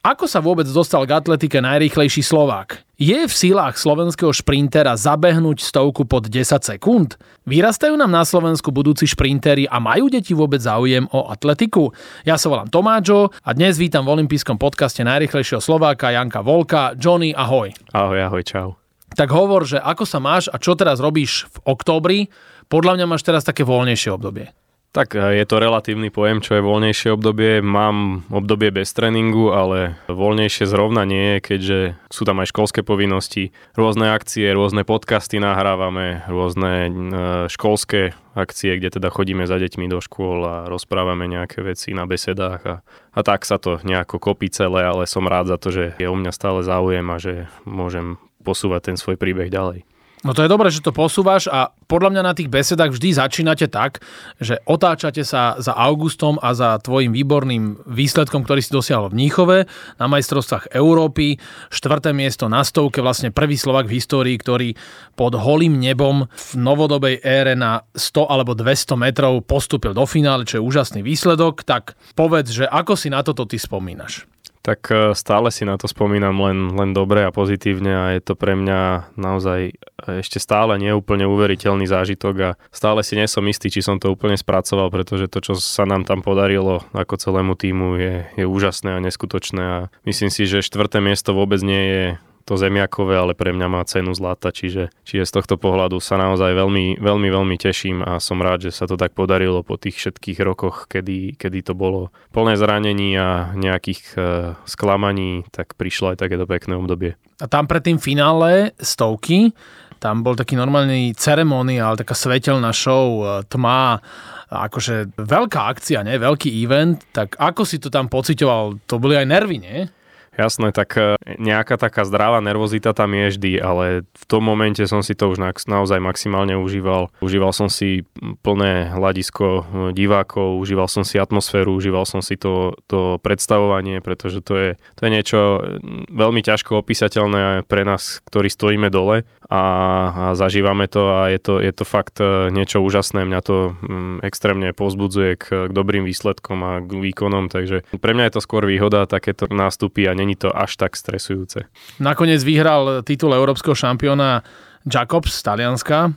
Ako sa vôbec dostal k atletike najrýchlejší Slovák? Je v silách slovenského šprintera zabehnúť stovku pod 10 sekúnd? Vyrastajú nám na Slovensku budúci šprintery a majú deti vôbec záujem o atletiku? Ja sa volám Tomáčo a dnes vítam v olympijskom podcaste najrýchlejšieho Slováka Janka Volka. Johnny, ahoj. Ahoj, ahoj, čau. Tak hovor, že ako sa máš a čo teraz robíš v októbri? Podľa mňa máš teraz také voľnejšie obdobie. Tak e, je to relatívny pojem, čo je voľnejšie obdobie. Mám obdobie bez tréningu, ale voľnejšie zrovna nie je, keďže sú tam aj školské povinnosti, rôzne akcie, rôzne podcasty nahrávame, rôzne e, školské akcie, kde teda chodíme za deťmi do škôl a rozprávame nejaké veci na besedách a, a tak sa to nejako kopí celé, ale som rád za to, že je u mňa stále záujem a že môžem posúvať ten svoj príbeh ďalej. No to je dobré, že to posúvaš a podľa mňa na tých besedách vždy začínate tak, že otáčate sa za Augustom a za tvojim výborným výsledkom, ktorý si dosiahol v Níchove na majstrovstvách Európy. Štvrté miesto na stovke, vlastne prvý Slovak v histórii, ktorý pod holým nebom v novodobej ére na 100 alebo 200 metrov postúpil do finále, čo je úžasný výsledok. Tak povedz, že ako si na toto ty spomínaš? Tak e, stále si na to spomínam len, len dobre a pozitívne a je to pre mňa naozaj ešte stále neúplne uveriteľný zážitok a stále si nesom istý, či som to úplne spracoval, pretože to, čo sa nám tam podarilo ako celému týmu je, je úžasné a neskutočné a myslím si, že štvrté miesto vôbec nie je to zemiakové, ale pre mňa má cenu zlata, čiže, čiže z tohto pohľadu sa naozaj veľmi, veľmi, veľmi teším a som rád, že sa to tak podarilo po tých všetkých rokoch, kedy, kedy to bolo plné zranení a nejakých uh, sklamaní, tak prišlo aj takéto pekné obdobie. A tam pred tým finále stovky, tam bol taký normálny ceremoniál, taká svetelná show, e, tma, akože veľká akcia, ne? veľký event, tak ako si to tam pocitoval? To boli aj nervy, nie? Jasné, tak e, nejaká taká zdravá nervozita tam je vždy, ale v tom momente som si to už naozaj maximálne užíval. Užíval som si plné hľadisko e, divákov, užíval som si atmosféru, užíval som si to, to predstavovanie, pretože to je, to je niečo veľmi ťažko opísateľné pre nás, ktorí stojíme dole a, a zažívame to a je to, je to fakt e, niečo úžasné. Mňa to extrémne pozbudzuje k, k dobrým výsledkom a k výkonom, takže pre mňa je to skôr výhoda takéto nástupy a není to až tak stresujúce. Nakoniec vyhral titul európskeho šampióna Jacobs z Talianska.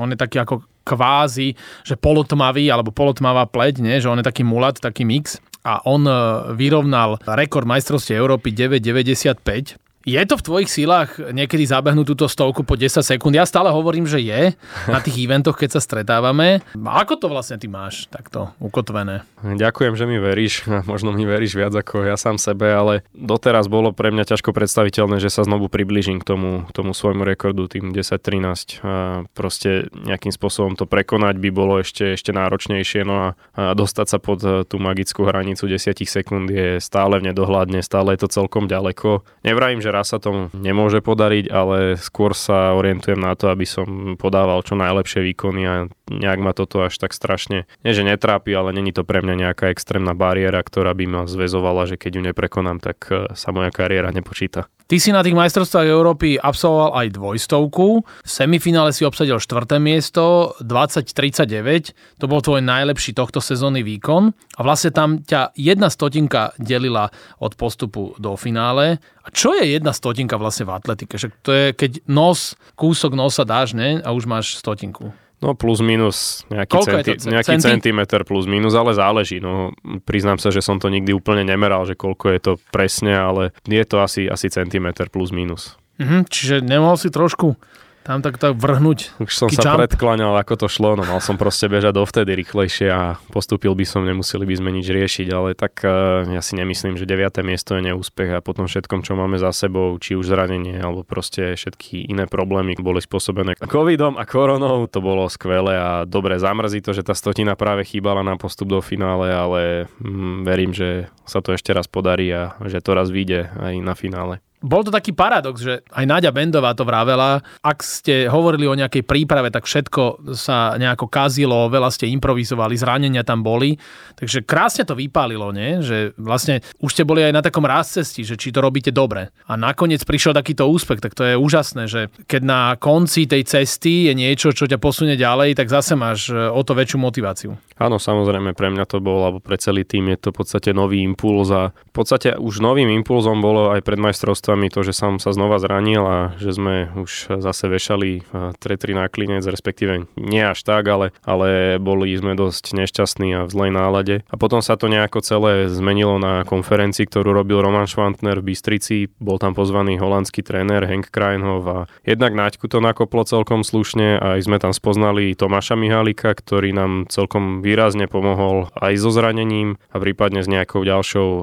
On je taký ako kvázi, že polotmavý alebo polotmavá pleť, nie? že on je taký mulat, taký mix a on e, vyrovnal rekord majstrovstie Európy 9,95 je to v tvojich sílach niekedy zabehnúť túto stovku po 10 sekúnd? Ja stále hovorím, že je na tých eventoch, keď sa stretávame. Ako to vlastne ty máš takto ukotvené? Ďakujem, že mi veríš. Možno mi veríš viac ako ja sám sebe, ale doteraz bolo pre mňa ťažko predstaviteľné, že sa znovu približím k tomu, tomu svojmu rekordu, tým 10-13. A proste nejakým spôsobom to prekonať by bolo ešte, ešte náročnejšie. No a, a dostať sa pod eh, tú magickú hranicu 10 sekúnd je stále v nedohľadne, stále je to celkom ďaleko. Nevrajím, že raz sa to nemôže podariť, ale skôr sa orientujem na to, aby som podával čo najlepšie výkony a nejak ma toto až tak strašne, nie že netrápi, ale není to pre mňa nejaká extrémna bariéra, ktorá by ma zväzovala, že keď ju neprekonám, tak e, sa moja kariéra nepočíta. Ty si na tých majstrovstvách Európy absolvoval aj dvojstovku. V semifinále si obsadil štvrté miesto, 2039. To bol tvoj najlepší tohto sezónny výkon. A vlastne tam ťa jedna stotinka delila od postupu do finále. A čo je jedna stotinka vlastne v atletike? Že to je, keď nos, kúsok nosa dáš, ne? A už máš stotinku. No plus minus nejaký, centi- to, nejaký centimeter plus minus, ale záleží. No, priznám sa, že som to nikdy úplne nemeral, že koľko je to presne, ale je to asi, asi centimeter plus minus. Mhm, čiže nemohol si trošku tam tak, tak vrhnúť. Už som sa jump. predkláňal, ako to šlo, no mal som proste bežať dovtedy rýchlejšie a postúpil by som, nemuseli by sme nič riešiť, ale tak uh, ja si nemyslím, že 9. miesto je neúspech a potom všetkom, čo máme za sebou, či už zranenie, alebo proste všetky iné problémy boli spôsobené covidom a koronou, to bolo skvelé a dobre zamrzí to, že tá stotina práve chýbala na postup do finále, ale mm, verím, že sa to ešte raz podarí a že to raz vyjde aj na finále. Bol to taký paradox, že aj Náďa Bendová to vravela. Ak ste hovorili o nejakej príprave, tak všetko sa nejako kazilo, veľa ste improvizovali, zranenia tam boli. Takže krásne to vypálilo, nie? že vlastne už ste boli aj na takom cesti, že či to robíte dobre. A nakoniec prišiel takýto úspech, tak to je úžasné, že keď na konci tej cesty je niečo, čo ťa posunie ďalej, tak zase máš e, o to väčšiu motiváciu. Áno, samozrejme, pre mňa to bol, alebo pre celý tým je to v podstate nový impuls a v podstate už novým impulzom bolo aj pred majstrovstvami to, že som sa znova zranil a že sme už zase vešali tretri na klinec, respektíve nie až tak, ale, ale boli sme dosť nešťastní a v zlej nálade. A potom sa to nejako celé zmenilo na konferencii, ktorú robil Roman Schwantner v Bystrici. Bol tam pozvaný holandský tréner Henk Krajnhov a jednak Naďku to nakoplo celkom slušne a aj sme tam spoznali Tomáša Mihalika, ktorý nám celkom výrazne pomohol aj so zranením a prípadne s nejakou ďalšou, e,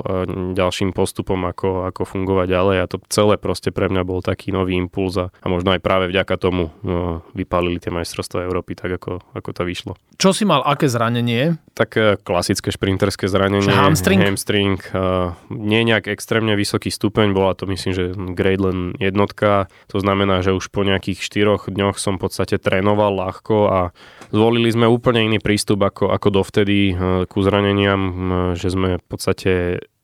ďalším postupom, ako, ako fungovať ďalej a to celé proste pre mňa bol taký nový impuls a, a možno aj práve vďaka tomu no, vypálili tie majstrovstvá Európy tak, ako, ako to vyšlo. Čo si mal, aké zranenie? Tak e, klasické šprinterské zranenie. Čiže hamstring? Hamstring. Uh, nie nejak extrémne vysoký stupeň, bola to myslím, že grade len jednotka. To znamená, že už po nejakých štyroch dňoch som v podstate trénoval ľahko a zvolili sme úplne iný prístup ako, ako dovtedy uh, ku zraneniam, že sme v podstate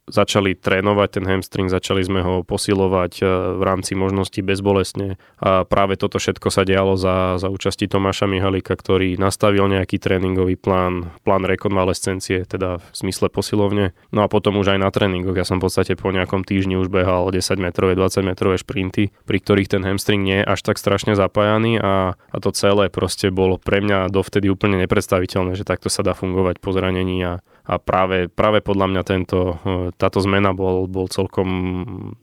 začali trénovať ten hamstring, začali sme ho posilovať e, v rámci možností bezbolesne a práve toto všetko sa dialo za, za účasti Tomáša Mihalika, ktorý nastavil nejaký tréningový plán, plán rekonvalescencie, teda v zmysle posilovne. No a potom už aj na tréningoch. Ja som v podstate po nejakom týždni už behal 10 metrové, 20 metrové šprinty, pri ktorých ten hamstring nie je až tak strašne zapájaný a, a to celé proste bolo pre mňa dovtedy úplne nepredstaviteľné, že takto sa dá fungovať po zranení a, a práve, práve podľa mňa tento, e, táto zmena bol, bol celkom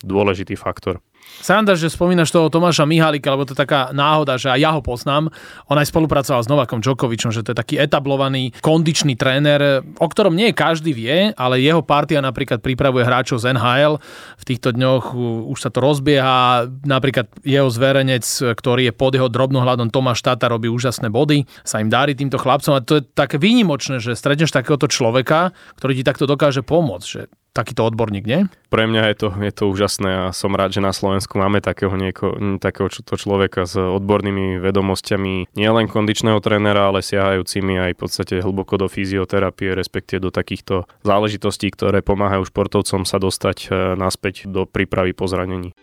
dôležitý faktor. Sranda, že spomínaš toho Tomáša Mihalika, lebo to je taká náhoda, že aj ja ho poznám. On aj spolupracoval s Novakom Djokovičom, že to je taký etablovaný kondičný tréner, o ktorom nie každý vie, ale jeho partia napríklad pripravuje hráčov z NHL. V týchto dňoch už sa to rozbieha. Napríklad jeho zverenec, ktorý je pod jeho drobnohľadom Tomáš Tata, robí úžasné body. Sa im darí týmto chlapcom a to je také výnimočné, že stretneš takéhoto človeka, ktorý ti takto dokáže pomôcť. Že takýto odborník, nie? Pre mňa je to, je to úžasné a som rád, že na Slovensku máme takého, nieko, takého to človeka s odbornými vedomosťami, nielen kondičného trénera, ale siahajúcimi aj v podstate hlboko do fyzioterapie, respektíve do takýchto záležitostí, ktoré pomáhajú športovcom sa dostať e, naspäť do prípravy po zranení.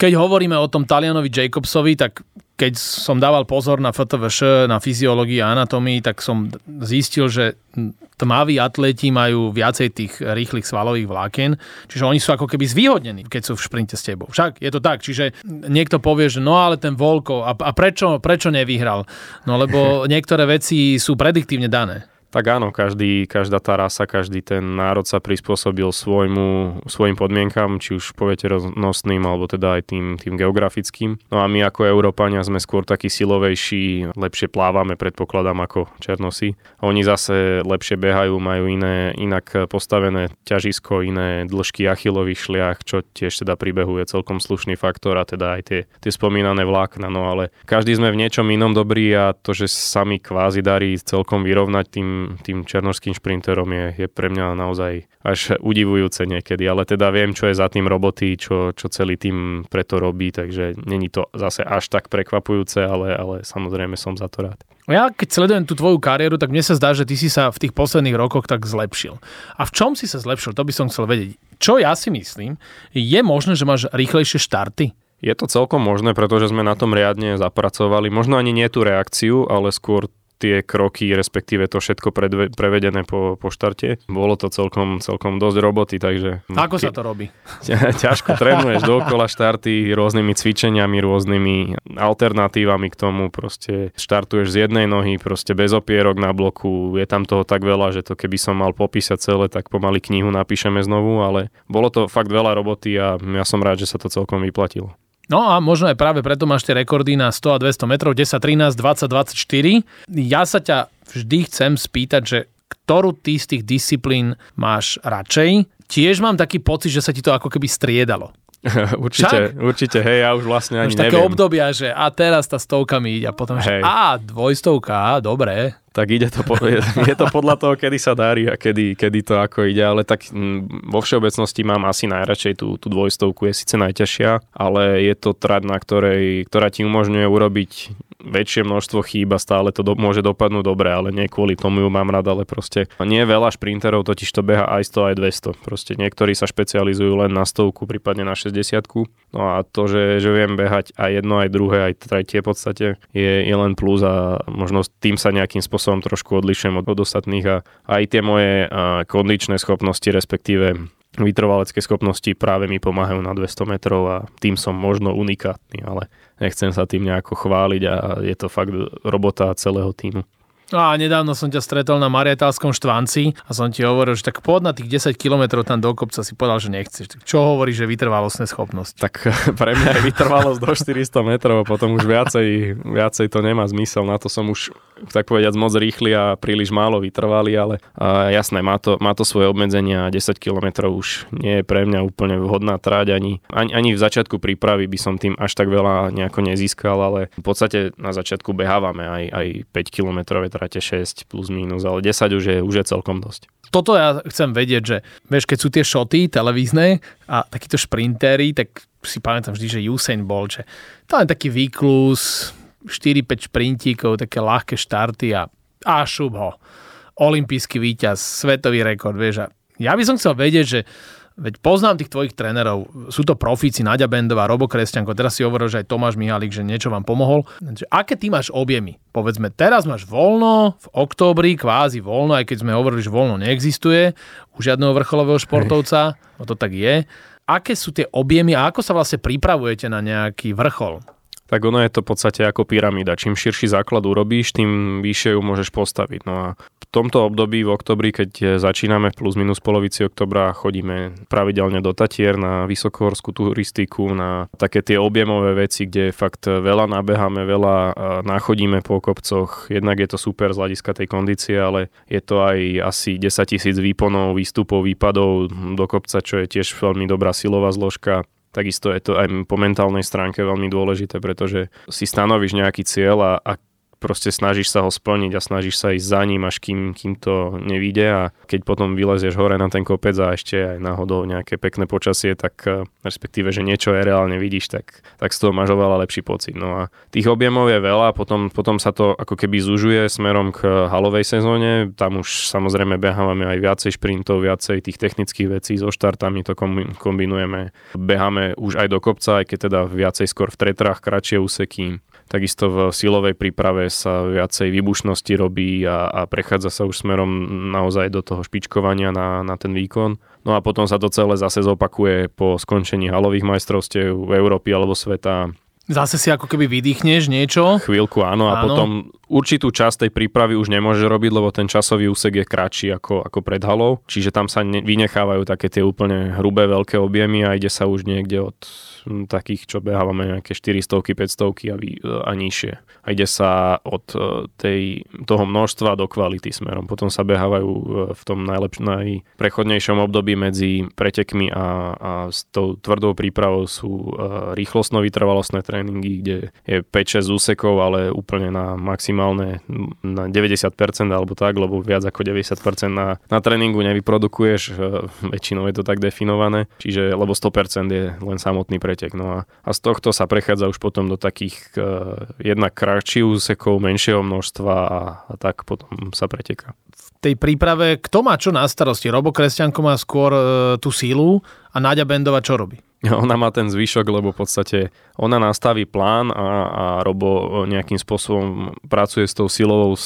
Keď hovoríme o tom Talianovi Jacobsovi, tak keď som dával pozor na FTVŠ, na fyziológii a anatómii, tak som zistil, že tmaví atleti majú viacej tých rýchlych svalových vlákien, čiže oni sú ako keby zvýhodnení, keď sú v šprinte s tebou. Však je to tak, čiže niekto povie, že no ale ten Volko, a, a prečo, prečo nevyhral? No lebo niektoré veci sú prediktívne dané. Tak áno, každý, každá tá rasa, každý ten národ sa prispôsobil svojmu, svojim podmienkam, či už nosným, alebo teda aj tým, tým geografickým. No a my ako Európania sme skôr takí silovejší, lepšie plávame, predpokladám, ako Černosy. A oni zase lepšie behajú, majú iné, inak postavené ťažisko, iné dĺžky achilových šliach, čo tiež teda príbehu je celkom slušný faktor a teda aj tie, tie spomínané vlákna. No ale každý sme v niečom inom dobrý a to, že sa mi kvázi darí celkom vyrovnať tým tým černorským šprinterom je, je pre mňa naozaj až udivujúce niekedy, ale teda viem, čo je za tým roboty, čo, čo celý tým preto robí, takže není to zase až tak prekvapujúce, ale, ale samozrejme som za to rád. Ja keď sledujem tú tvoju kariéru, tak mne sa zdá, že ty si sa v tých posledných rokoch tak zlepšil. A v čom si sa zlepšil? To by som chcel vedieť. Čo ja si myslím, je možné, že máš rýchlejšie štarty? Je to celkom možné, pretože sme na tom riadne zapracovali. Možno ani nie tú reakciu, ale skôr tie kroky, respektíve to všetko predve, prevedené po, po štarte. Bolo to celkom, celkom dosť roboty, takže... Ako sa to robí? Ťažko trénuješ dookola štarty rôznymi cvičeniami, rôznymi alternatívami k tomu, proste štartuješ z jednej nohy, proste bez opierok na bloku, je tam toho tak veľa, že to keby som mal popísať celé, tak pomaly knihu napíšeme znovu, ale bolo to fakt veľa roboty a ja som rád, že sa to celkom vyplatilo. No a možno aj práve preto máš tie rekordy na 100 a 200 metrov, 10, 13, 20, 24. Ja sa ťa vždy chcem spýtať, že ktorú ty z tých disciplín máš radšej? Tiež mám taký pocit, že sa ti to ako keby striedalo. určite, Však? určite, hej, ja už vlastne ani už také obdobia, že a teraz tá stovka mi ide a potom, hej. že a dvojstovka, dobre. Tak ide to, po, je, je to podľa toho, kedy sa darí a kedy, kedy to ako ide, ale tak m, vo všeobecnosti mám asi najradšej tú, tú dvojstovku, je síce najťažšia, ale je to trať, na ktorej, ktorá ti umožňuje urobiť väčšie množstvo chýb a stále to do, môže dopadnúť dobre, ale nie kvôli tomu ju mám rád, ale proste nie veľa šprinterov totiž to beha aj 100, aj 200. Proste niektorí sa špecializujú len na stovku, prípadne na 60 No a to, že, že viem behať aj jedno, aj druhé, aj tretie v podstate, je, je len plus a možno tým sa nejakým spôsobom trošku odlišujem od, ostatných a aj tie moje kondičné schopnosti, respektíve vytrvalecké schopnosti práve mi pomáhajú na 200 metrov a tým som možno unikátny, ale nechcem sa tým nejako chváliť a je to fakt robota celého týmu. No a nedávno som ťa stretol na Marietálskom štvanci a som ti hovoril, že tak pod na tých 10 km tam do kopca si povedal, že nechceš. Tak čo hovoríš, že vytrvalostné schopnosti? Tak pre mňa je vytrvalosť do 400 metrov a potom už viacej, viacej to nemá zmysel. Na to som už tak povediac moc rýchly a príliš málo vytrvali, ale a jasné, má to, má to svoje obmedzenia a 10 km už nie je pre mňa úplne vhodná tráť ani, ani, ani v začiatku prípravy by som tým až tak veľa nejako nezískal, ale v podstate na začiatku behávame aj, aj 5 km trate 6 plus minus, ale 10 už je, už je celkom dosť. Toto ja chcem vedieť, že vieš, keď sú tie šoty televízne a takíto šprintéri, tak si pamätám vždy, že Usain bol, že to je taký výklus, 4-5 šprintíkov, také ľahké štarty a, a šup ho. Olympijský víťaz, svetový rekord, vieš. A ja by som chcel vedieť, že Veď poznám tých tvojich trénerov, sú to profíci, Nadia Bendová, Robo Kresťanko, teraz si hovoril, že aj Tomáš Mihálik, že niečo vám pomohol. Aké ty máš objemy? Povedzme, teraz máš voľno, v októbri kvázi voľno, aj keď sme hovorili, že voľno neexistuje u žiadneho vrcholového športovca, no to tak je. Aké sú tie objemy a ako sa vlastne pripravujete na nejaký vrchol? Tak ono je to v podstate ako pyramída. Čím širší základ urobíš, tým vyššie ju môžeš postaviť. No a v tomto období, v oktobri, keď začíname v plus minus polovici oktobra, chodíme pravidelne do Tatier na vysokohorskú turistiku, na také tie objemové veci, kde fakt veľa nabeháme, veľa nachodíme po kopcoch. Jednak je to super z hľadiska tej kondície, ale je to aj asi 10 tisíc výponov, výstupov, výpadov do kopca, čo je tiež veľmi dobrá silová zložka Takisto je to aj po mentálnej stránke veľmi dôležité, pretože si stanovíš nejaký cieľ a, a proste snažíš sa ho splniť a snažíš sa ísť za ním, až kým, kým to nevíde a keď potom vylezieš hore na ten kopec a ešte aj náhodou nejaké pekné počasie, tak eh, respektíve, že niečo je reálne vidíš, tak, tak z toho máš oveľa lepší pocit. No a tých objemov je veľa, potom, potom sa to ako keby zužuje smerom k halovej sezóne, tam už samozrejme behávame aj viacej šprintov, viacej tých technických vecí, so štartami to kombinujeme. Beháme už aj do kopca, aj keď teda viacej skôr v tretrách, kratšie úseky, Takisto v silovej príprave sa viacej výbušnosti robí a, a prechádza sa už smerom naozaj do toho špičkovania na, na ten výkon. No a potom sa to celé zase zopakuje po skončení halových majstrovstiev v Európy alebo sveta Zase si ako keby vydýchneš niečo. Chvíľku, áno, a áno. potom určitú časť tej prípravy už nemôže robiť, lebo ten časový úsek je kratší ako, ako pred halou, čiže tam sa ne, vynechávajú také tie úplne hrubé veľké objemy a ide sa už niekde od takých, čo behávame nejaké 400 500 a, vy, a nižšie. A ide sa od e, tej, toho množstva do kvality smerom. Potom sa behávajú e, v tom najlepšom, najprechodnejšom období medzi pretekmi a, a s tou tvrdou prípravou sú e, rýchlostno-vytrvalostné tréningy, kde je 5-6 úsekov, ale úplne na maximálne na 90% alebo tak, lebo viac ako 90% na, na tréningu nevyprodukuješ, väčšinou je to tak definované, čiže lebo 100% je len samotný pre pretek. No a, a z tohto sa prechádza už potom do takých uh, jednak kratších úsekov, menšieho množstva a, a tak potom sa preteká. V tej príprave, kto má čo na starosti? Robo Kresťanko má skôr uh, tú sílu a Náďa Bendova čo robí? Ona má ten zvyšok, lebo v podstate ona nastaví plán a, a Robo nejakým spôsobom pracuje s tou silovou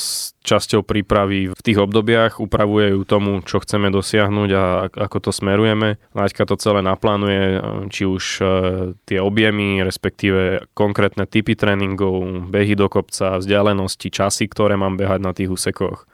časťou prípravy v tých obdobiach, upravuje ju tomu, čo chceme dosiahnuť a ako to smerujeme. Láďka to celé naplánuje, či už e, tie objemy, respektíve konkrétne typy tréningov, behy do kopca, vzdialenosti, časy, ktoré mám behať na tých úsekoch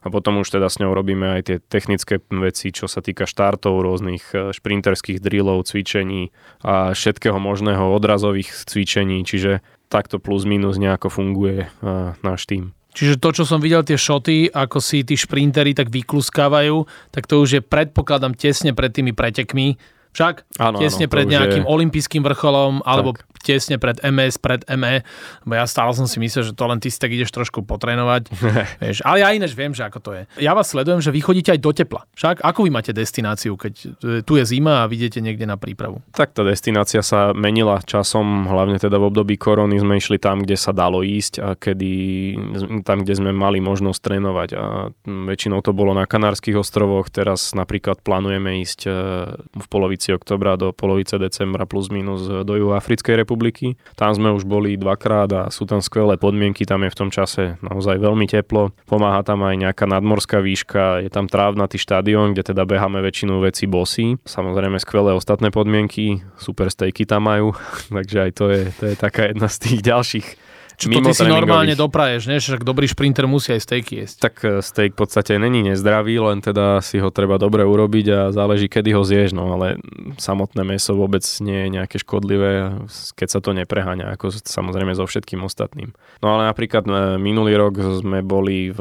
a potom už teda s ňou robíme aj tie technické veci, čo sa týka štartov, rôznych e, šprinterských drillov, cvičení a všetkého možného odrazových cvičení, čiže takto plus minus nejako funguje e, náš tým. Čiže to, čo som videl, tie šoty, ako si tí šprintery tak vykluskávajú, tak to už je predpokladám tesne pred tými pretekmi, Však Áno, tesne áno, pred nejakým je- olympijským vrcholom, alebo Tak. Tesne pred MS, pred ME, bo ja stále som si myslel, že to len ty si tak ideš trošku potrénovať. vieš, ale ja inéž viem, že ako to je. Ja vás sledujem, že vy chodíte aj do tepla. Však ako vy máte destináciu, keď e, tu je zima a vidíte niekde na prípravu? Tak tá destinácia sa menila časom, hlavne teda v období korony sme išli tam, kde sa dalo ísť a kedy, tam, kde sme mali možnosť trénovať. A väčšinou to bolo na Kanárskych ostrovoch, teraz napríklad plánujeme ísť e, v polovici oktobra do polovice decembra plus minus do Juhoafrickej republiky. Tam sme už boli dvakrát a sú tam skvelé podmienky, tam je v tom čase naozaj veľmi teplo. Pomáha tam aj nejaká nadmorská výška, je tam trávnatý štadión, kde teda beháme väčšinu vecí bosí. Samozrejme skvelé ostatné podmienky, super stejky tam majú, takže aj to je, to je taká jedna z tých ďalších Čo to ty si normálne dopraješ, ne? Však dobrý šprinter musí aj stejky jesť. tak e, steak v podstate není nezdravý, len teda si ho treba dobre urobiť a záleží, kedy ho zješ, no ale samotné meso vôbec nie je nejaké škodlivé, keď sa to nepreháňa, ako samozrejme so všetkým ostatným. No ale napríklad e, minulý rok sme boli v,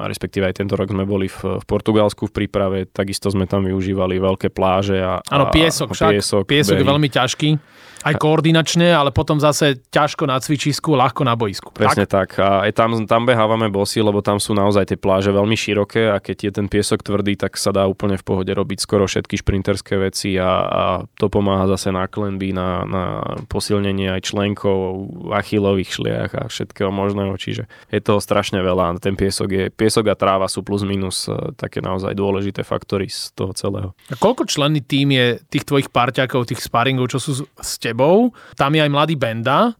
respektíve aj tento rok sme boli v, v Portugalsku v príprave, takisto sme tam využívali veľké pláže a, Áno, piesok a však. Piesok, piesok je veľmi ťažký. Aj koordinačne, ale potom zase ťažko na cvičisku, ľahko na boisku. Presne tak. A aj tam, tam behávame bosy, lebo tam sú naozaj tie pláže veľmi široké a keď je ten piesok tvrdý, tak sa dá úplne v pohode robiť skoro všetky šprinterské veci a, a to pomáha zase na klenby, na, na posilnenie aj členkov, achilových šliach a všetkého možného, čiže je toho strašne veľa. A Ten piesok, je, piesok a tráva sú plus minus e, také naozaj dôležité faktory z toho celého. A koľko členný tým je tých tvojich parťákov, tých sparingov, čo sú s tebou? Tam je aj mladý Benda.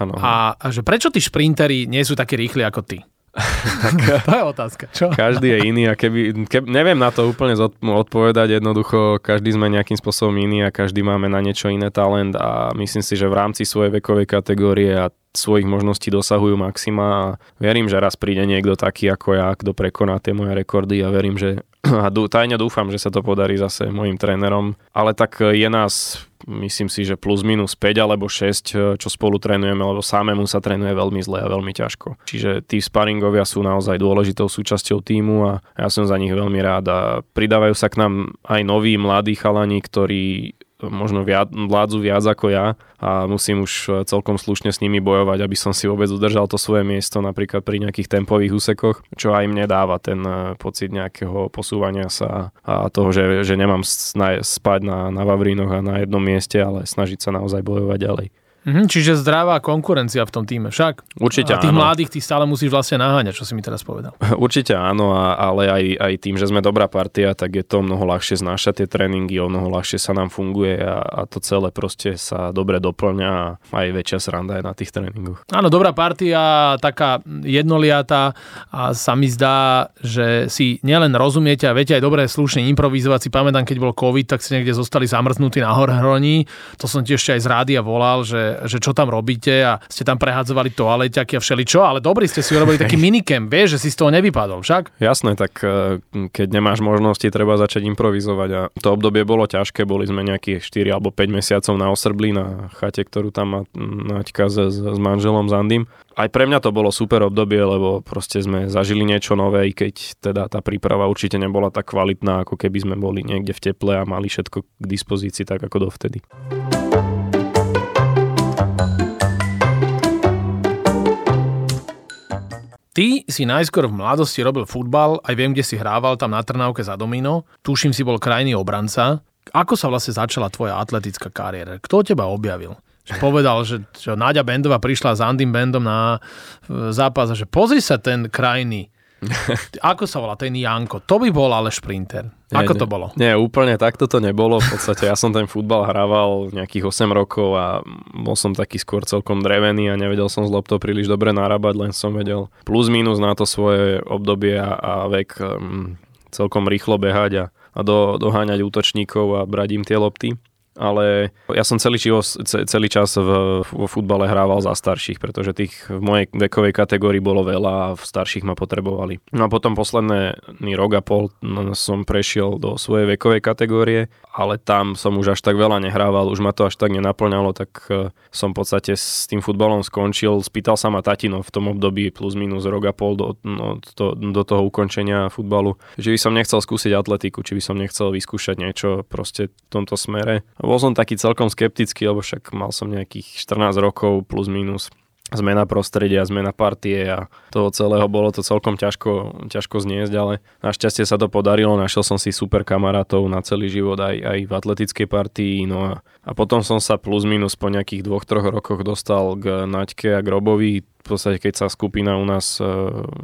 Ano. A, a že prečo tí šprinteri nie sú takí rýchli ako ty? to je otázka. Čo? Každý je iný a keby, keby, neviem na to úplne odpovedať, jednoducho každý sme nejakým spôsobom iný a každý máme na niečo iné talent a myslím si, že v rámci svojej vekovej kategórie a svojich možností dosahujú maxima a verím, že raz príde niekto taký ako ja, kto prekoná tie moje rekordy a verím, že a dú, tajne dúfam, že sa to podarí zase mojim trénerom, ale tak je nás myslím si, že plus minus 5 alebo 6, čo spolu trénujeme, lebo samému sa trénuje veľmi zle a veľmi ťažko. Čiže tí sparingovia sú naozaj dôležitou súčasťou týmu a ja som za nich veľmi rád a pridávajú sa k nám aj noví mladí chalani, ktorí možno viac, vládzu viac ako ja a musím už celkom slušne s nimi bojovať, aby som si vôbec udržal to svoje miesto napríklad pri nejakých tempových úsekoch, čo aj mne dáva ten eh, pocit nejakého posúvania sa a toho, že, že nemám spať na, na Vavrínoch a na jednom mieste, ale snažiť sa naozaj bojovať ďalej. Mhm, čiže zdravá konkurencia v tom týme však. Určite a tých áno. mladých ty stále musíš vlastne naháňať, čo si mi teraz povedal. Určite áno, a, ale aj, aj tým, že sme dobrá partia, tak je to mnoho ľahšie znášať tie tréningy, o mnoho ľahšie sa nám funguje a, a to celé proste sa dobre doplňa a aj väčšia sranda je na tých tréningoch. Áno, dobrá partia, taká jednoliata a sa mi zdá, že si nielen rozumiete a viete aj dobre slušne improvizovať. Si pamätám, keď bol COVID, tak ste niekde zostali zamrznutí na horhroní. To som tiež ešte aj z rádia volal, že, že čo tam robíte a ste tam prehadzovali toaleťaky a všeličo, ale dobrý ste si urobili taký minicamp, vieš, že si z toho nevypadol však. Jasné, tak eh, keď nemáš možnosti, treba začať improvizovať a to obdobie bolo ťažké, boli sme nejakých 4 alebo 5 mesiacov na Osrbli na chate, ktorú tam má Naďka s, s, s manželom Zandym. Aj pre mňa to bolo super obdobie, lebo proste sme zažili niečo nové, i keď teda tá príprava určite nebola tak kvalitná, ako keby sme boli niekde v teple a mali všetko k dispozícii tak ako dovtedy. Ty si najskôr v mladosti robil futbal, aj viem, kde si hrával, tam na Trnávke za Domino. Tuším si bol krajný obranca. Ako sa vlastne začala tvoja atletická kariéra? Kto teba objavil? Že povedal, že, že Náďa Bendová prišla s Andym Bendom na e, zápas a že pozri sa ten krajný. Ako sa volá ten Janko? To by bol ale šprinter. Ako nie, to bolo? Nie, úplne takto to nebolo. V podstate ja som ten futbal hrával nejakých 8 rokov a bol som taký skôr celkom drevený a nevedel som s loptou príliš dobre narábať, len som vedel plus minus na to svoje obdobie a, a vek um, celkom rýchlo behať a, a do, doháňať útočníkov a brať im tie lopty. Ale ja som celý, čas, celý čas v, vo futbale hrával za starších, pretože tých v mojej vekovej kategórii bolo veľa a v starších ma potrebovali. No a potom posledný rok a pol som prešiel do svojej vekovej kategórie, ale tam som už až tak veľa nehrával, už ma to až tak nenaplňalo, tak e, som v podstate s tým futbalom skončil. Spýtal sa ma tatino v tom období plus minus rok a pol do, no, to, do toho ukončenia futbalu, že by som nechcel skúsiť atletiku, či by som nechcel vyskúšať niečo proste v tomto smere. Bol som taký celkom skeptický, lebo však mal som nejakých 14 rokov plus minus. Zmena prostredia, zmena partie a toho celého bolo to celkom ťažko, ťažko zniesť, ale našťastie sa to podarilo, našiel som si super kamarátov na celý život aj, aj v atletickej partii, no a, a potom som sa plus minus po nejakých dvoch, troch rokoch dostal k Naďke a k Robovi, v podstate keď sa skupina u nás e,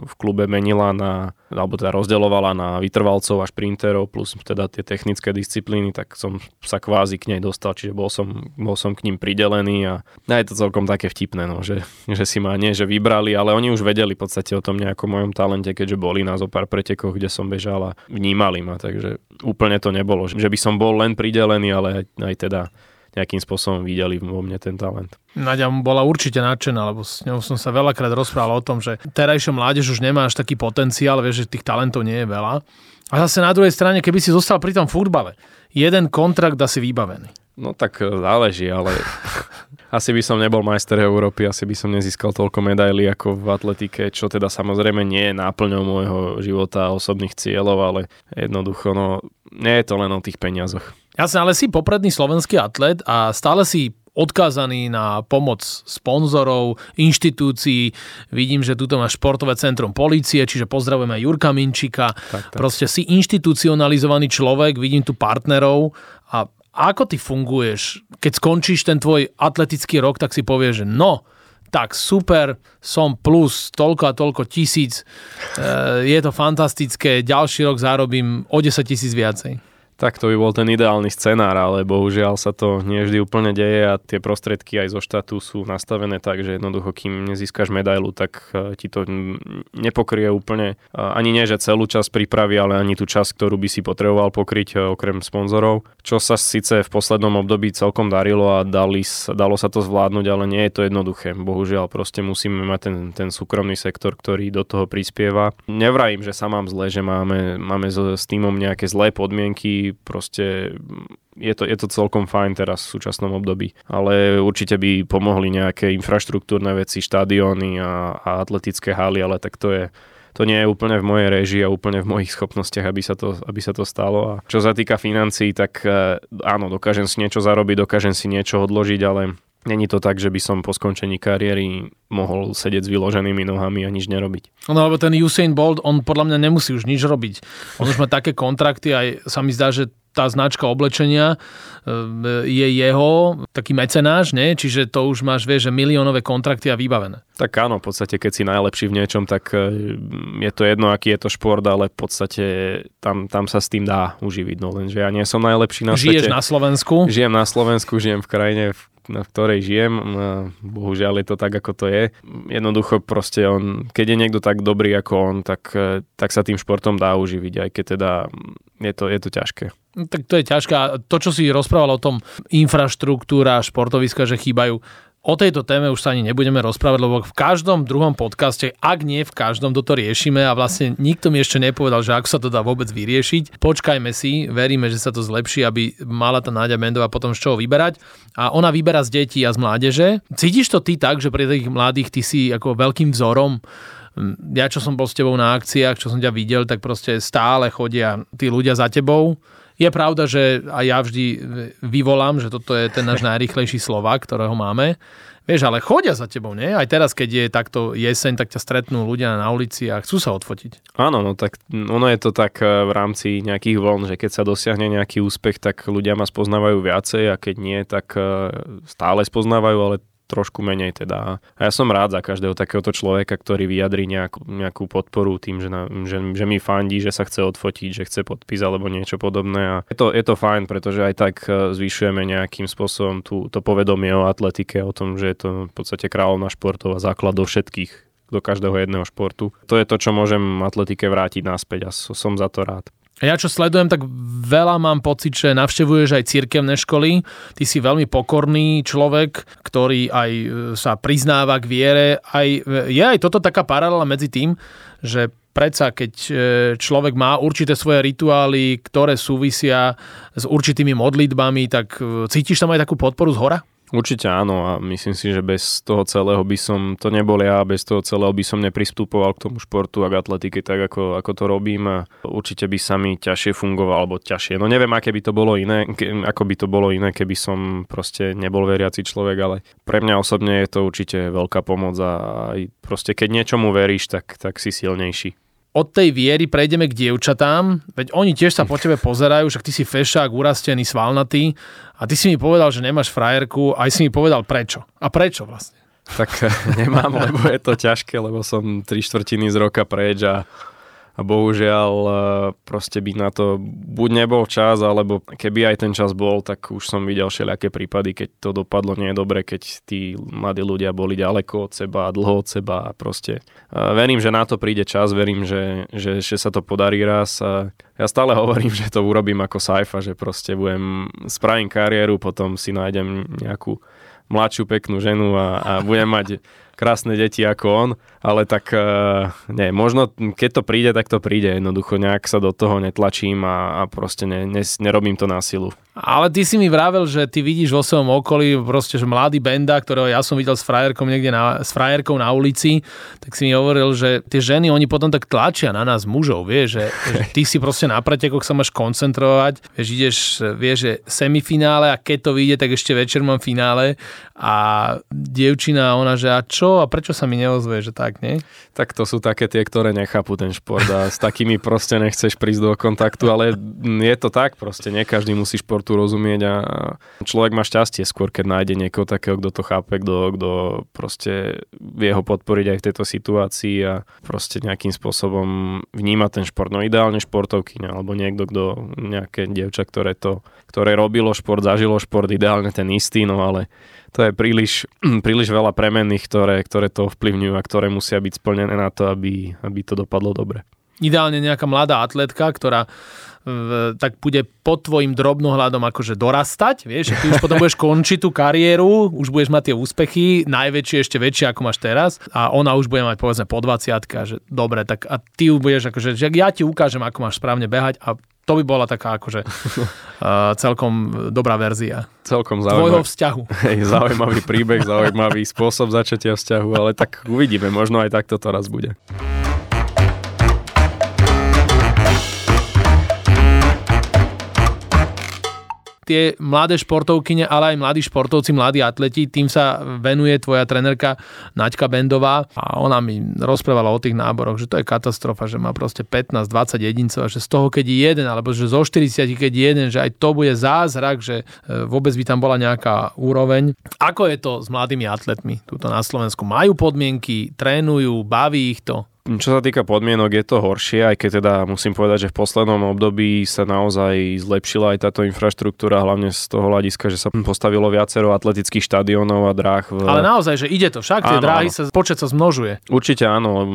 v klube menila na, alebo teda rozdelovala na vytrvalcov a šprinterov plus teda tie technické disciplíny, tak som sa kvázi k nej dostal, čiže bol som, bol som k ním pridelený a, a je to celkom také vtipné, no, že, že si ma nie, že vybrali, ale oni už vedeli v podstate o tom nejakom mojom talente, keďže boli na zo pár pretekoch, kde som bežal a vnímali ma, takže úplne to nebolo, že by som bol len pridelený, ale aj, aj teda nejakým spôsobom videli vo mne ten talent. Nadia bola určite nadšená, lebo s ňou som sa veľakrát rozprával o tom, že terajšia mládež už nemá až taký potenciál, vieš, že tých talentov nie je veľa. A zase na druhej strane, keby si zostal pri tom futbale, jeden kontrakt asi vybavený. No tak e, záleží, ale asi by som nebol majster Európy, asi by som nezískal toľko medailí ako v atletike, čo teda samozrejme nie je náplňou môjho života a osobných cieľov, ale jednoducho, no nie je to len o tých peniazoch. Jasne, ale si popredný slovenský atlet a stále si odkázaný na pomoc sponzorov, inštitúcií. Vidím, že tuto máš športové centrum polície, čiže pozdravujeme Jurka Minčika. Tak, tak. Proste si inštitucionalizovaný človek, vidím tu partnerov a ako ty funguješ? Keď skončíš ten tvoj atletický rok, tak si povieš, že no, tak super, som plus toľko a toľko tisíc, e, je to fantastické, ďalší rok zarobím o 10 tisíc viacej. Tak to by bol ten ideálny scenár, ale bohužiaľ sa to nie vždy úplne deje a tie prostriedky aj zo štátu sú nastavené tak, že jednoducho, kým nezískaš medailu, tak e, ti to nepokrie úplne ani nie, že celú časť prípravy, ale ani tú časť, ktorú by si potreboval pokryť e, okrem sponzorov. Čo sa síce v poslednom období celkom darilo a dali, dalo sa to zvládnuť, ale nie je to jednoduché. Bohužiaľ, proste musíme mať ten, ten súkromný sektor, ktorý do toho prispieva. Nevrajím, že sa mám zle, že máme, máme s týmom nejaké zlé podmienky, proste je to, je to celkom fajn teraz v súčasnom období, ale určite by pomohli nejaké infraštruktúrne veci, štadióny a, a atletické haly, ale tak to je, to nie je úplne v mojej režii a úplne v mojich schopnostiach, aby sa to, aby sa to stalo. A čo sa týka financií, tak e, áno, dokážem si niečo zarobiť, dokážem si niečo odložiť, ale Není to tak, že by som po skončení kariéry mohol sedieť s vyloženými nohami a nič nerobiť. No lebo ten Usain Bolt, on podľa mňa nemusí už nič robiť. On už má také kontrakty, aj sa mi zdá, že tá značka oblečenia e, je jeho, taký mecenáš, nie? čiže to už máš, vieš, že miliónové kontrakty a vybavené. Tak áno, v podstate keď si najlepší v niečom, tak e, je to jedno, aký je to šport, ale v podstate tam, tam sa s tým dá uživiť, no lenže ja nie som najlepší na Žiješ svete. na Slovensku? Žijem na Slovensku, žijem v krajine, v na ktorej žijem. Bohužiaľ je to tak, ako to je. Jednoducho proste on, keď je niekto tak dobrý ako on, tak, e, tak sa tým športom dá uživiť, aj keď teda je to, je to ťažké. No, tak to je ťažké. To, čo si rozprával o tom infraštruktúra, športoviska, že chýbajú, O tejto téme už sa ani nebudeme rozprávať, lebo v každom druhom podcaste, ak nie v každom, toto riešime a vlastne nikto mi ešte nepovedal, že ako sa to dá vôbec vyriešiť. Počkajme si, veríme, že sa to zlepší, aby mala tá Náďa Mendová potom z čoho vyberať. A ona vyberá z detí a z mládeže. Cítiš to ty tak, že pre tých mladých ty si ako veľkým vzorom ja čo som bol s tebou na akciách, čo som ťa videl, tak proste stále chodia tí ľudia za tebou je pravda, že aj ja vždy vyvolám, že toto je ten náš najrychlejší Slovak, ktorého máme. Vieš, ale chodia za tebou, nie? Aj teraz, keď je takto jeseň, tak ťa stretnú ľudia na ulici a chcú sa odfotiť. Áno, no tak ono je to tak eh, v rámci nejakých vln, že keď sa dosiahne nejaký úspech, tak ľudia ma spoznávajú viacej a keď nie, tak eh, stále spoznávajú, ale trošku menej teda. A ja som rád za každého takéhoto človeka, ktorý vyjadrí nejakú, nejakú podporu tým, že, na, že, že mi fandí, že sa chce odfotiť, že chce podpis alebo niečo podobné. A je to, je to fajn, pretože aj tak e, zvyšujeme nejakým spôsobom tú, to povedomie o atletike, o tom, že je to v podstate kráľovná športov a základ do všetkých do každého jedného športu. To je to, čo môžem atletike vrátiť naspäť a som za to rád. Ja čo sledujem, tak veľa mám pocit, že navštevuješ aj cirkevné školy. Ty si veľmi pokorný človek, ktorý aj e, sa priznáva k viere. Aj, je aj toto taká paralela medzi tým, že predsa keď e, človek má určité svoje rituály, ktoré súvisia s určitými modlitbami, tak e, cítiš tam aj takú podporu z hora? Určite áno a myslím si, že bez toho celého by som, to nebol ja, bez toho celého by som nepristupoval k tomu športu a k atletike tak, ako, ako to robím a určite by sa mi ťažšie fungovalo, alebo ťažšie. No neviem, aké by to bolo iné, ke, ako by to bolo iné, keby som proste nebol veriaci človek, ale pre mňa osobne je to určite veľká pomoc a proste keď niečomu veríš, tak, tak si silnejší od tej viery prejdeme k dievčatám, veď oni tiež sa po tebe pozerajú, však ty si fešák, urastený, svalnatý a ty si mi povedal, že nemáš frajerku, aj si mi povedal prečo. A prečo vlastne? Tak nemám, lebo je to ťažké, lebo som tri štvrtiny z roka preč a a bohužiaľ e, proste by na to buď nebol čas, alebo keby aj ten čas bol, tak už som videl všelijaké prípady, keď to dopadlo nie je dobre, keď tí mladí ľudia boli ďaleko od seba, dlho od seba a proste e, verím, že na to príde čas, verím, že, že, že sa to podarí raz a ja stále hovorím, že to urobím ako Saifa, že proste budem, spravím kariéru, potom si nájdem nejakú mladšiu peknú ženu a, a budem mať krásne deti ako on, ale tak uh, nie, možno keď to príde, tak to príde jednoducho, nejak sa do toho netlačím a, a proste ne, ne, nerobím to na silu. Ale ty si mi vravel, že ty vidíš vo svojom okolí proste, že mladý benda, ktorého ja som videl s frajerkou niekde na, s frajerkou na ulici, tak si mi hovoril, že tie ženy, oni potom tak tlačia na nás mužov, vieš, že, že ty si proste na pretekoch sa máš koncentrovať, vieš, ideš, vieš, že semifinále a keď to vyjde, tak ešte večer mám finále a dievčina, ona, že a čo a prečo sa mi neozve, že tak, nie? Tak to sú také tie, ktoré nechápu ten šport a s takými proste nechceš prísť do kontaktu, ale je to tak proste, nie každý musí športu rozumieť a človek má šťastie skôr, keď nájde niekoho takého, kto to chápe, kto, kto proste vie ho podporiť aj v tejto situácii a proste nejakým spôsobom vníma ten šport. No ideálne športovky, alebo niekto, kto nejaké dievča, ktoré to, ktoré robilo šport, zažilo šport, ideálne ten istý, no ale to je príliš, príliš veľa premenných, ktoré, ktoré to ovplyvňujú a ktoré musia byť splnené na to, aby, aby to dopadlo dobre. Ideálne nejaká mladá atletka, ktorá tak bude pod tvojim drobnohľadom akože dorastať, vieš, ty už potom budeš končiť tú kariéru, už budeš mať tie úspechy, najväčšie, ešte väčšie ako máš teraz a ona už bude mať povedzme po 20 že dobre, tak a ty budeš akože, že ja ti ukážem, ako máš správne behať a to by bola taká akože uh, celkom dobrá verzia. Celkom zaujímavý. Tvojho vzťahu. Hej, zaujímavý príbeh, zaujímavý spôsob začatia vzťahu, ale tak uvidíme, možno aj takto to raz bude. Tie mladé športovkyne, ale aj mladí športovci, mladí atleti, tým sa venuje tvoja trenerka Naďka Bendová a ona mi rozprávala o tých náboroch, že to je katastrofa, že má proste 15-20 jedincov a že z toho, keď je jeden, alebo že zo 40, keď je jeden, že aj to bude zázrak, že e, vôbec by tam bola nejaká úroveň. Ako je to s mladými atletmi tuto na Slovensku? Majú podmienky, trénujú, baví ich to? Čo sa týka podmienok, je to horšie, aj keď teda musím povedať, že v poslednom období sa naozaj zlepšila aj táto infraštruktúra, hlavne z toho hľadiska, že sa postavilo viacero atletických štadiónov a dráh. V... Ale naozaj, že ide to však, tie áno, dráhy áno. sa, počet sa zmnožuje. Určite áno,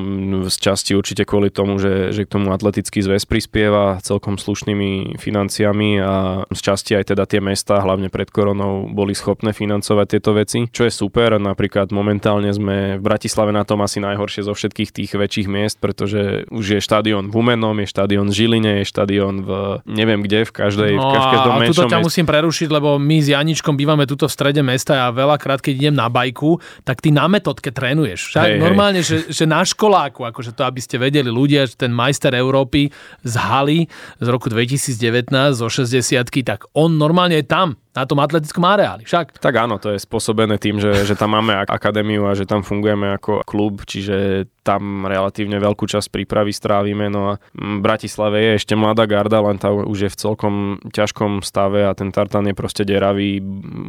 z časti určite kvôli tomu, že, že k tomu atletický zväz prispieva celkom slušnými financiami a z časti aj teda tie mesta, hlavne pred koronou, boli schopné financovať tieto veci, čo je super. Napríklad momentálne sme v Bratislave na tom asi najhoršie zo všetkých tých väčších väčších miest, pretože už je štadión v Humenom, je štadión v Žiline, je štadión v neviem kde, v každej, no, v každom a tuto ťa mest... musím prerušiť, lebo my s Janičkom bývame tuto v strede mesta a veľakrát, keď idem na bajku, tak ty na metodke trénuješ. Hej, Normálne, hej. Že, že na školáku, akože to, aby ste vedeli ľudia, že ten majster Európy z Haly z roku 2019 zo 60 tak on normálne je tam na tom atletickom areáli, však? Tak áno, to je spôsobené tým, že, že tam máme akadémiu a že tam fungujeme ako klub, čiže tam relatívne veľkú časť prípravy strávime. No a v Bratislave je ešte mladá garda, len tá už je v celkom ťažkom stave a ten tartan je proste deravý.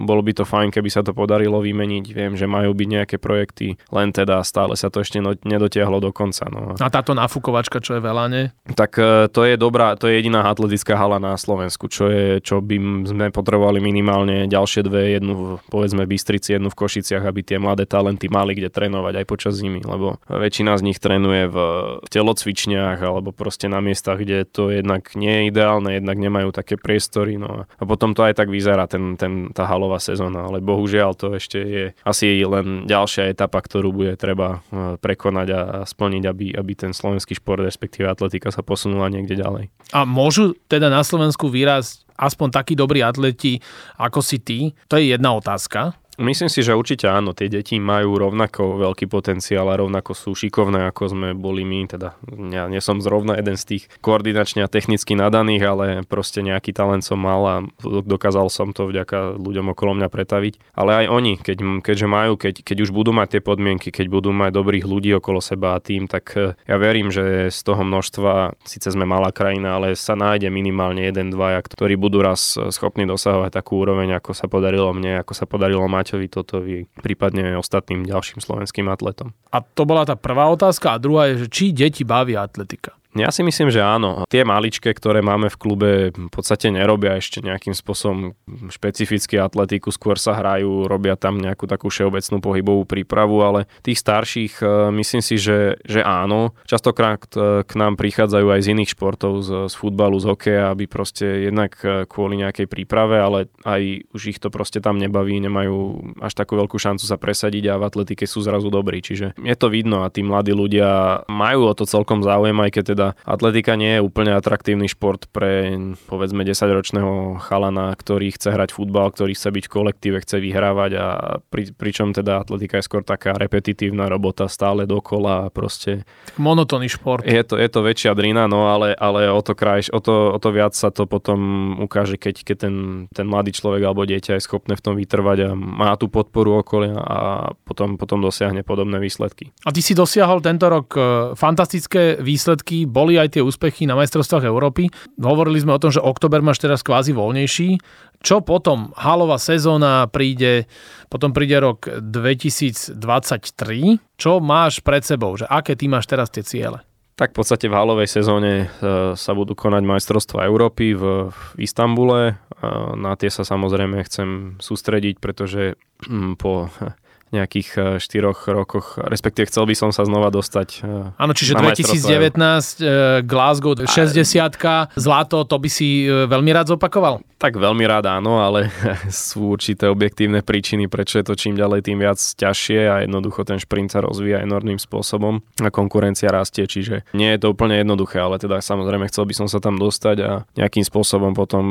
Bolo by to fajn, keby sa to podarilo vymeniť. Viem, že majú byť nejaké projekty, len teda stále sa to ešte no, nedotiahlo do konca. No. A táto nafukovačka, čo je veľa, nie? Tak e, to je dobrá, to je jediná atletická hala na Slovensku, čo, je, čo by sme potrebovali minimálne ďalšie dve, jednu v, povedzme Bystrici, jednu v Košiciach, aby tie mladé talenty mali kde trénovať aj počas zimy, lebo väčšina z nich trénuje v, v telocvičniach alebo proste na miestach, kde to jednak nie je ideálne, jednak nemajú také priestory. No a potom to aj tak vyzerá ten, ten, tá halová sezóna, ale bohužiaľ to ešte je asi len ďalšia etapa, ktorú bude treba e, prekonať a splniť, aby, aby ten slovenský šport, respektíve atletika sa posunula niekde ďalej. A môžu teda na Slovensku vyrásť aspoň takí dobrí atleti ako si ty? To je jedna otázka. Myslím si, že určite áno, tie deti majú rovnako veľký potenciál a rovnako sú šikovné, ako sme boli my, teda ja nie som zrovna jeden z tých koordinačne a technicky nadaných, ale proste nejaký talent som mal a dokázal som to vďaka ľuďom okolo mňa pretaviť. Ale aj oni, keď, keďže majú, keď, keď už budú mať tie podmienky, keď budú mať dobrých ľudí okolo seba a tým, tak eh, ja verím, že z toho množstva, síce sme malá krajina, ale sa nájde minimálne jeden, dvaja, ktorí budú raz eh, schopní dosahovať takú úroveň, ako sa podarilo mne, ako sa podarilo mať Maťovi Totovi, prípadne ostatným ďalším slovenským atletom. A to bola tá prvá otázka. A druhá je, že či deti bavia atletika? Ja si myslím, že áno. Tie maličké, ktoré máme v klube, v podstate nerobia ešte nejakým spôsobom špecifický atletiku, skôr sa hrajú, robia tam nejakú takú všeobecnú pohybovú prípravu, ale tých starších e, myslím si, že, že áno. Častokrát k nám prichádzajú aj z iných športov, z, z futbalu, z hokeja, aby proste jednak e, kvôli nejakej príprave, ale aj už ich to proste tam nebaví, nemajú až takú veľkú šancu sa presadiť a v atletike sú zrazu dobrí. Čiže je to vidno a tí mladí ľudia majú o to celkom záujem, aj keď teda teda atletika nie je úplne atraktívny šport pre povedzme 10-ročného chalana, ktorý chce hrať futbal, ktorý chce byť v kolektíve, chce vyhrávať a pri, pričom teda atletika je skôr taká repetitívna robota stále dokola a proste... Monotónny šport. Je to, je to väčšia drina, no ale, ale o, to krajš, o, to, o to viac sa to potom ukáže, keď, keď ten, ten mladý človek alebo dieťa je schopné v tom vytrvať a má tú podporu okolia a potom, potom dosiahne podobné výsledky. A ty si dosiahol tento rok e, fantastické výsledky, boli aj tie úspechy na majstrovstvách Európy. Hovorili sme o tom, že oktober máš teraz kvázi voľnejší. Čo potom? Halová sezóna príde, potom príde rok 2023. Čo máš pred sebou? Že aké ty máš teraz tie ciele? Tak v podstate v halovej sezóne e, sa budú konať majstrovstvá Európy v, v Istambule. Na tie sa samozrejme chcem sústrediť, pretože hm, po nejakých 4 e, rokoch, respektíve chcel by som sa znova dostať. E, Áno, čiže 2019 uh, Glasgow 60 zlato, to by si veľmi rád zopakoval? Tak veľmi rád áno, ale sú určité objektívne príčiny, prečo je to čím ďalej tým viac ťažšie a jednoducho ten šprint sa rozvíja enormným spôsobom a konkurencia rastie, čiže nie je to úplne jednoduché, ale teda samozrejme chcel by som sa tam dostať a nejakým spôsobom potom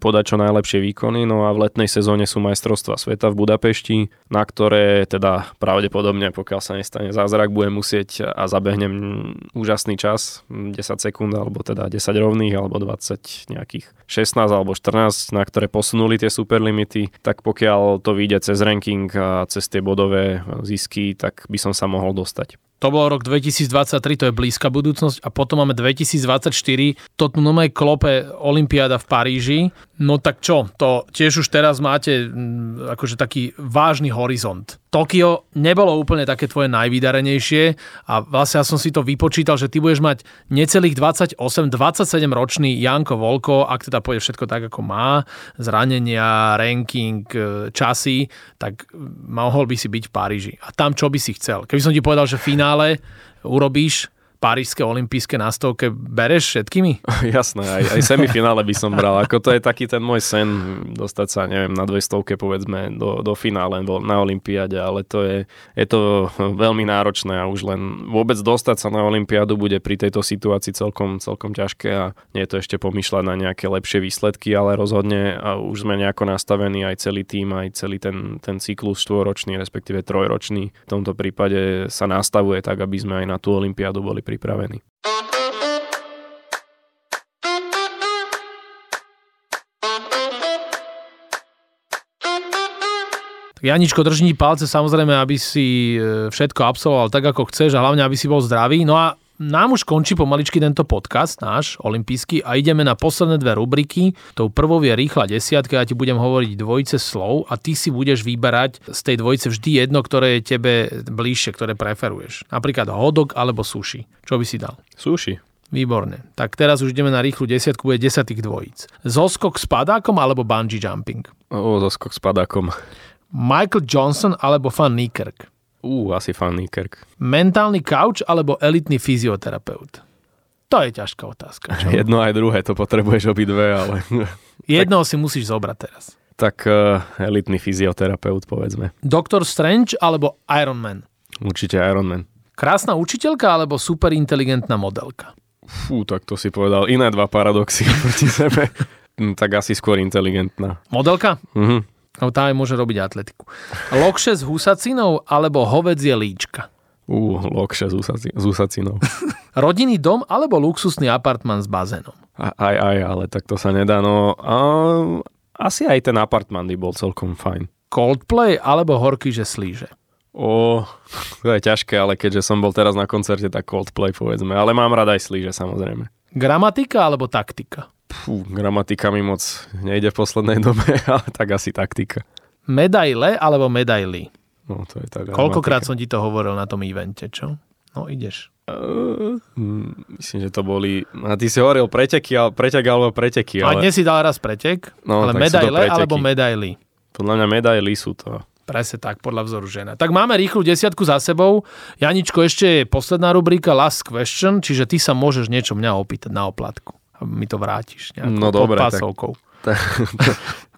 podať čo najlepšie výkony. No a v letnej sezóne sú majstrovstva sveta v Budapešti, na ktoré teda pravdepodobne, pokiaľ sa nestane zázrak, budem musieť a zabehnem úžasný čas, 10 sekúnd alebo teda 10 rovných alebo 20 nejakých 16 alebo 14 na ktoré posunuli tie superlimity, tak pokiaľ to vyjde cez ranking a cez tie bodové zisky, tak by som sa mohol dostať. To bol rok 2023, to je blízka budúcnosť a potom máme 2024, to nové klope Olympiáda v Paríži. No tak čo, to tiež už teraz máte mm, akože taký vážny horizont. Tokio nebolo úplne také tvoje najvydarenejšie a vlastne ja som si to vypočítal, že ty budeš mať necelých 28, 27 ročný Janko Volko, ak teda pôjde všetko tak, ako má, zranenia, ranking, e, časy, tak mohol by si byť v Paríži. A tam čo by si chcel? Keby som ti povedal, že finál finále urobíš parížske olympijské nástovke bereš všetkými? Jasné, aj, aj semifinále by som bral. Ako to je taký ten môj sen, dostať sa, neviem, na 200 povedzme do, do finále na olympiáde, ale to je, je to veľmi náročné a už len vôbec dostať sa na olympiádu bude pri tejto situácii celkom, celkom ťažké a nie je to ešte pomýšľať na nejaké lepšie výsledky, ale rozhodne a už sme nejako nastavení aj celý tým, aj celý ten, ten cyklus štvoročný, respektíve trojročný. V tomto prípade sa nastavuje tak, aby sme aj na tú olympiádu boli pripravení. Janičko, drží palce samozrejme, aby si e, všetko absolvoval tak, ako chceš a hlavne, aby si bol zdravý. No a nám už končí pomaličky tento podcast, náš olimpijský, a ideme na posledné dve rubriky. Tou prvou je rýchla desiatka, ja ti budem hovoriť dvojice slov a ty si budeš vyberať z tej dvojice vždy jedno, ktoré je tebe bližšie, ktoré preferuješ. Napríklad hodok alebo sushi. Čo by si dal? Sushi. Výborne. Tak teraz už ideme na rýchlu desiatku, bude desatých dvojíc. Zoskok s padákom alebo bungee jumping? O, zoskok s padákom. Michael Johnson alebo Fan Niekerk? Ú, asi Fan Niekerk. Mentálny couch alebo elitný fyzioterapeut? To je ťažká otázka. Čo? Jedno aj druhé, to potrebuješ obidve, ale... Jedného si musíš zobrať teraz. tak uh, elitný fyzioterapeut, povedzme. Doktor Strange alebo Iron Man? Určite Iron Man. Krásna učiteľka alebo superinteligentná modelka? Fú, tak to si povedal. Iné dva paradoxy proti sebe. Hm, tak asi skôr inteligentná. Modelka? Mhm. No tá aj môže robiť atletiku. Lokše s husacinou alebo hovedzie líčka? Ú, lokše s, usaci- s usacinou. Rodinný dom alebo luxusný apartman s bazénom? Aj, aj, ale tak to sa nedá. No, a, asi aj ten apartman by bol celkom fajn. Coldplay alebo horký, že slíže? O, to je ťažké, ale keďže som bol teraz na koncerte, tak Coldplay povedzme. Ale mám rada aj slíže, samozrejme. Gramatika alebo taktika? Fú, gramatika mi moc nejde v poslednej dobe, ale tak asi taktika. Medaile alebo medaily? No, to je tak. Koľkokrát som ti to hovoril na tom evente, čo? No ideš. Uh, myslím, že to boli... A ty si hovoril preteky, ale pretek alebo preteky, A ale dnes si dal raz pretek, No, ale medaile alebo medaily? podľa mňa medaily sú to. Presne tak, podľa vzoru žena. Tak máme rýchlu desiatku za sebou. Janičko, ešte je posledná rubrika Last Question, čiže ty sa môžeš niečo mňa opýtať na oplatku. A mi to vrátiš nejakou No dobre, tak- podpásovkou.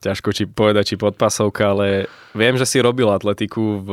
Ťažko či povedať, či podpasovka, ale viem, že si robil atletiku v,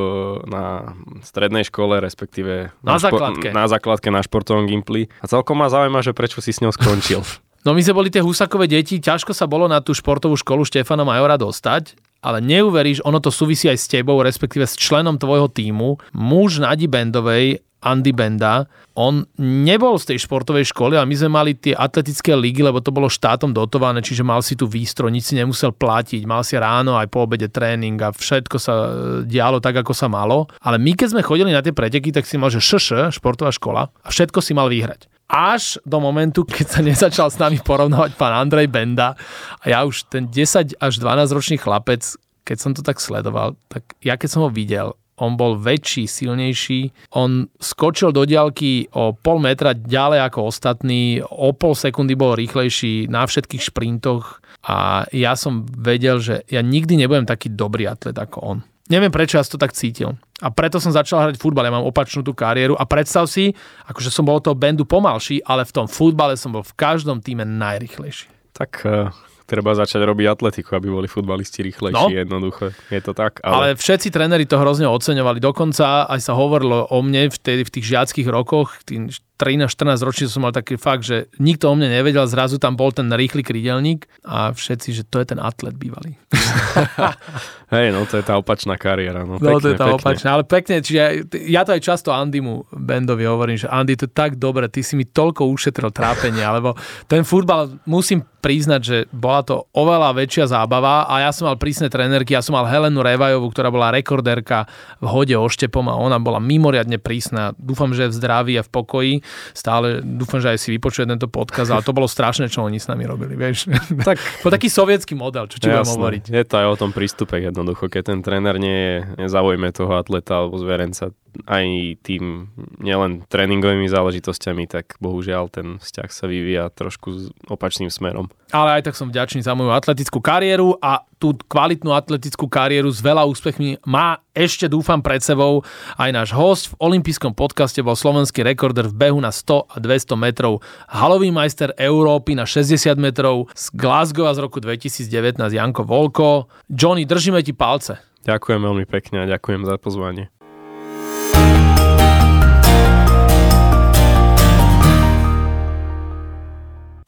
na strednej škole, respektíve Na základke. na základke na športovom gimpli. A celkom ma zaujíma, že prečo si s ňou skončil. No my sme boli tie husakové deti, ťažko sa bolo na tú športovú školu Štefana Majora dostať, ale neuveríš, ono to súvisí aj s tebou, respektíve s členom tvojho týmu. Muž Nadi Bendovej, Andy Benda, on nebol z tej športovej školy, ale my sme mali tie atletické ligy, lebo to bolo štátom dotované, čiže mal si tu výstroj, nič si nemusel platiť, mal si ráno aj po obede tréning a všetko sa e, dialo tak, ako sa malo. Ale my, keď sme chodili na tie preteky, tak si mal, že ŠŠ, športová škola, a všetko si mal vyhrať až do momentu, keď sa nezačal s nami porovnávať pán Andrej Benda a ja už ten 10 až 12 ročný chlapec, keď som to tak sledoval, tak ja keď som ho videl, on bol väčší, silnejší, on skočil do diaľky o pol metra ďalej ako ostatní, o pol sekundy bol rýchlejší na všetkých šprintoch a ja som vedel, že ja nikdy nebudem taký dobrý atlet ako on. Neviem, prečo ja to tak cítil. A preto som začal hrať futbal. Ja mám opačnú tú kariéru. A predstav si, akože som bol toho bandu pomalší, ale v tom futbale som bol v každom týme najrychlejší. tak uh, treba začať robiť atletiku, aby boli futbalisti rýchlejší, No. jednoducho. Je to tak, Ale, ale všetci tréneri to hrozne oceňovali. Dokonca aj sa hovorilo o mne vtedy v tých žiackých rokoch, tým 13-14 ročný som mal taký fakt, že nikto o mne nevedel, zrazu tam bol ten rýchly krydelník a všetci, že to je ten atlet bývalý. hej, no to je tá opačná kariéra. No, No pekne, to je tá pekne. opačná, ale pekne, čiže ja to aj často Andymu Bendovi hovorím, že Andy, to je tak dobre, ty si mi toľko ušetril trápenia, lebo ten futbal musím priznať, že bola to oveľa väčšia zábava a ja som mal prísne trénerky, ja som mal Helenu Revajovú, ktorá bola rekordérka v hode oštepom a ona bola mimoriadne prísna. Dúfam, že je v zdraví a v pokoji. Stále dúfam, že aj si vypočuje tento podkaz, ale to bolo strašné, čo oni s nami robili, vieš. Tak Po taký sovietský model, čo ti budem hovoriť. Je to aj o tom prístupe jednoducho, keď ten tréner nie je, nezaujme toho atleta alebo zverenca aj tým nielen tréningovými záležitosťami, tak bohužiaľ ten vzťah sa vyvíja trošku opačným smerom. Ale aj tak som vďačný za moju atletickú kariéru a tú kvalitnú atletickú kariéru s veľa úspechmi má ešte dúfam pred sebou aj náš host. V olympijskom podcaste bol slovenský rekorder v behu na 100 a 200 metrov, halový majster Európy na 60 metrov z Glasgow z roku 2019 Janko Volko. Johnny, držíme ti palce. Ďakujem veľmi pekne a ďakujem za pozvanie.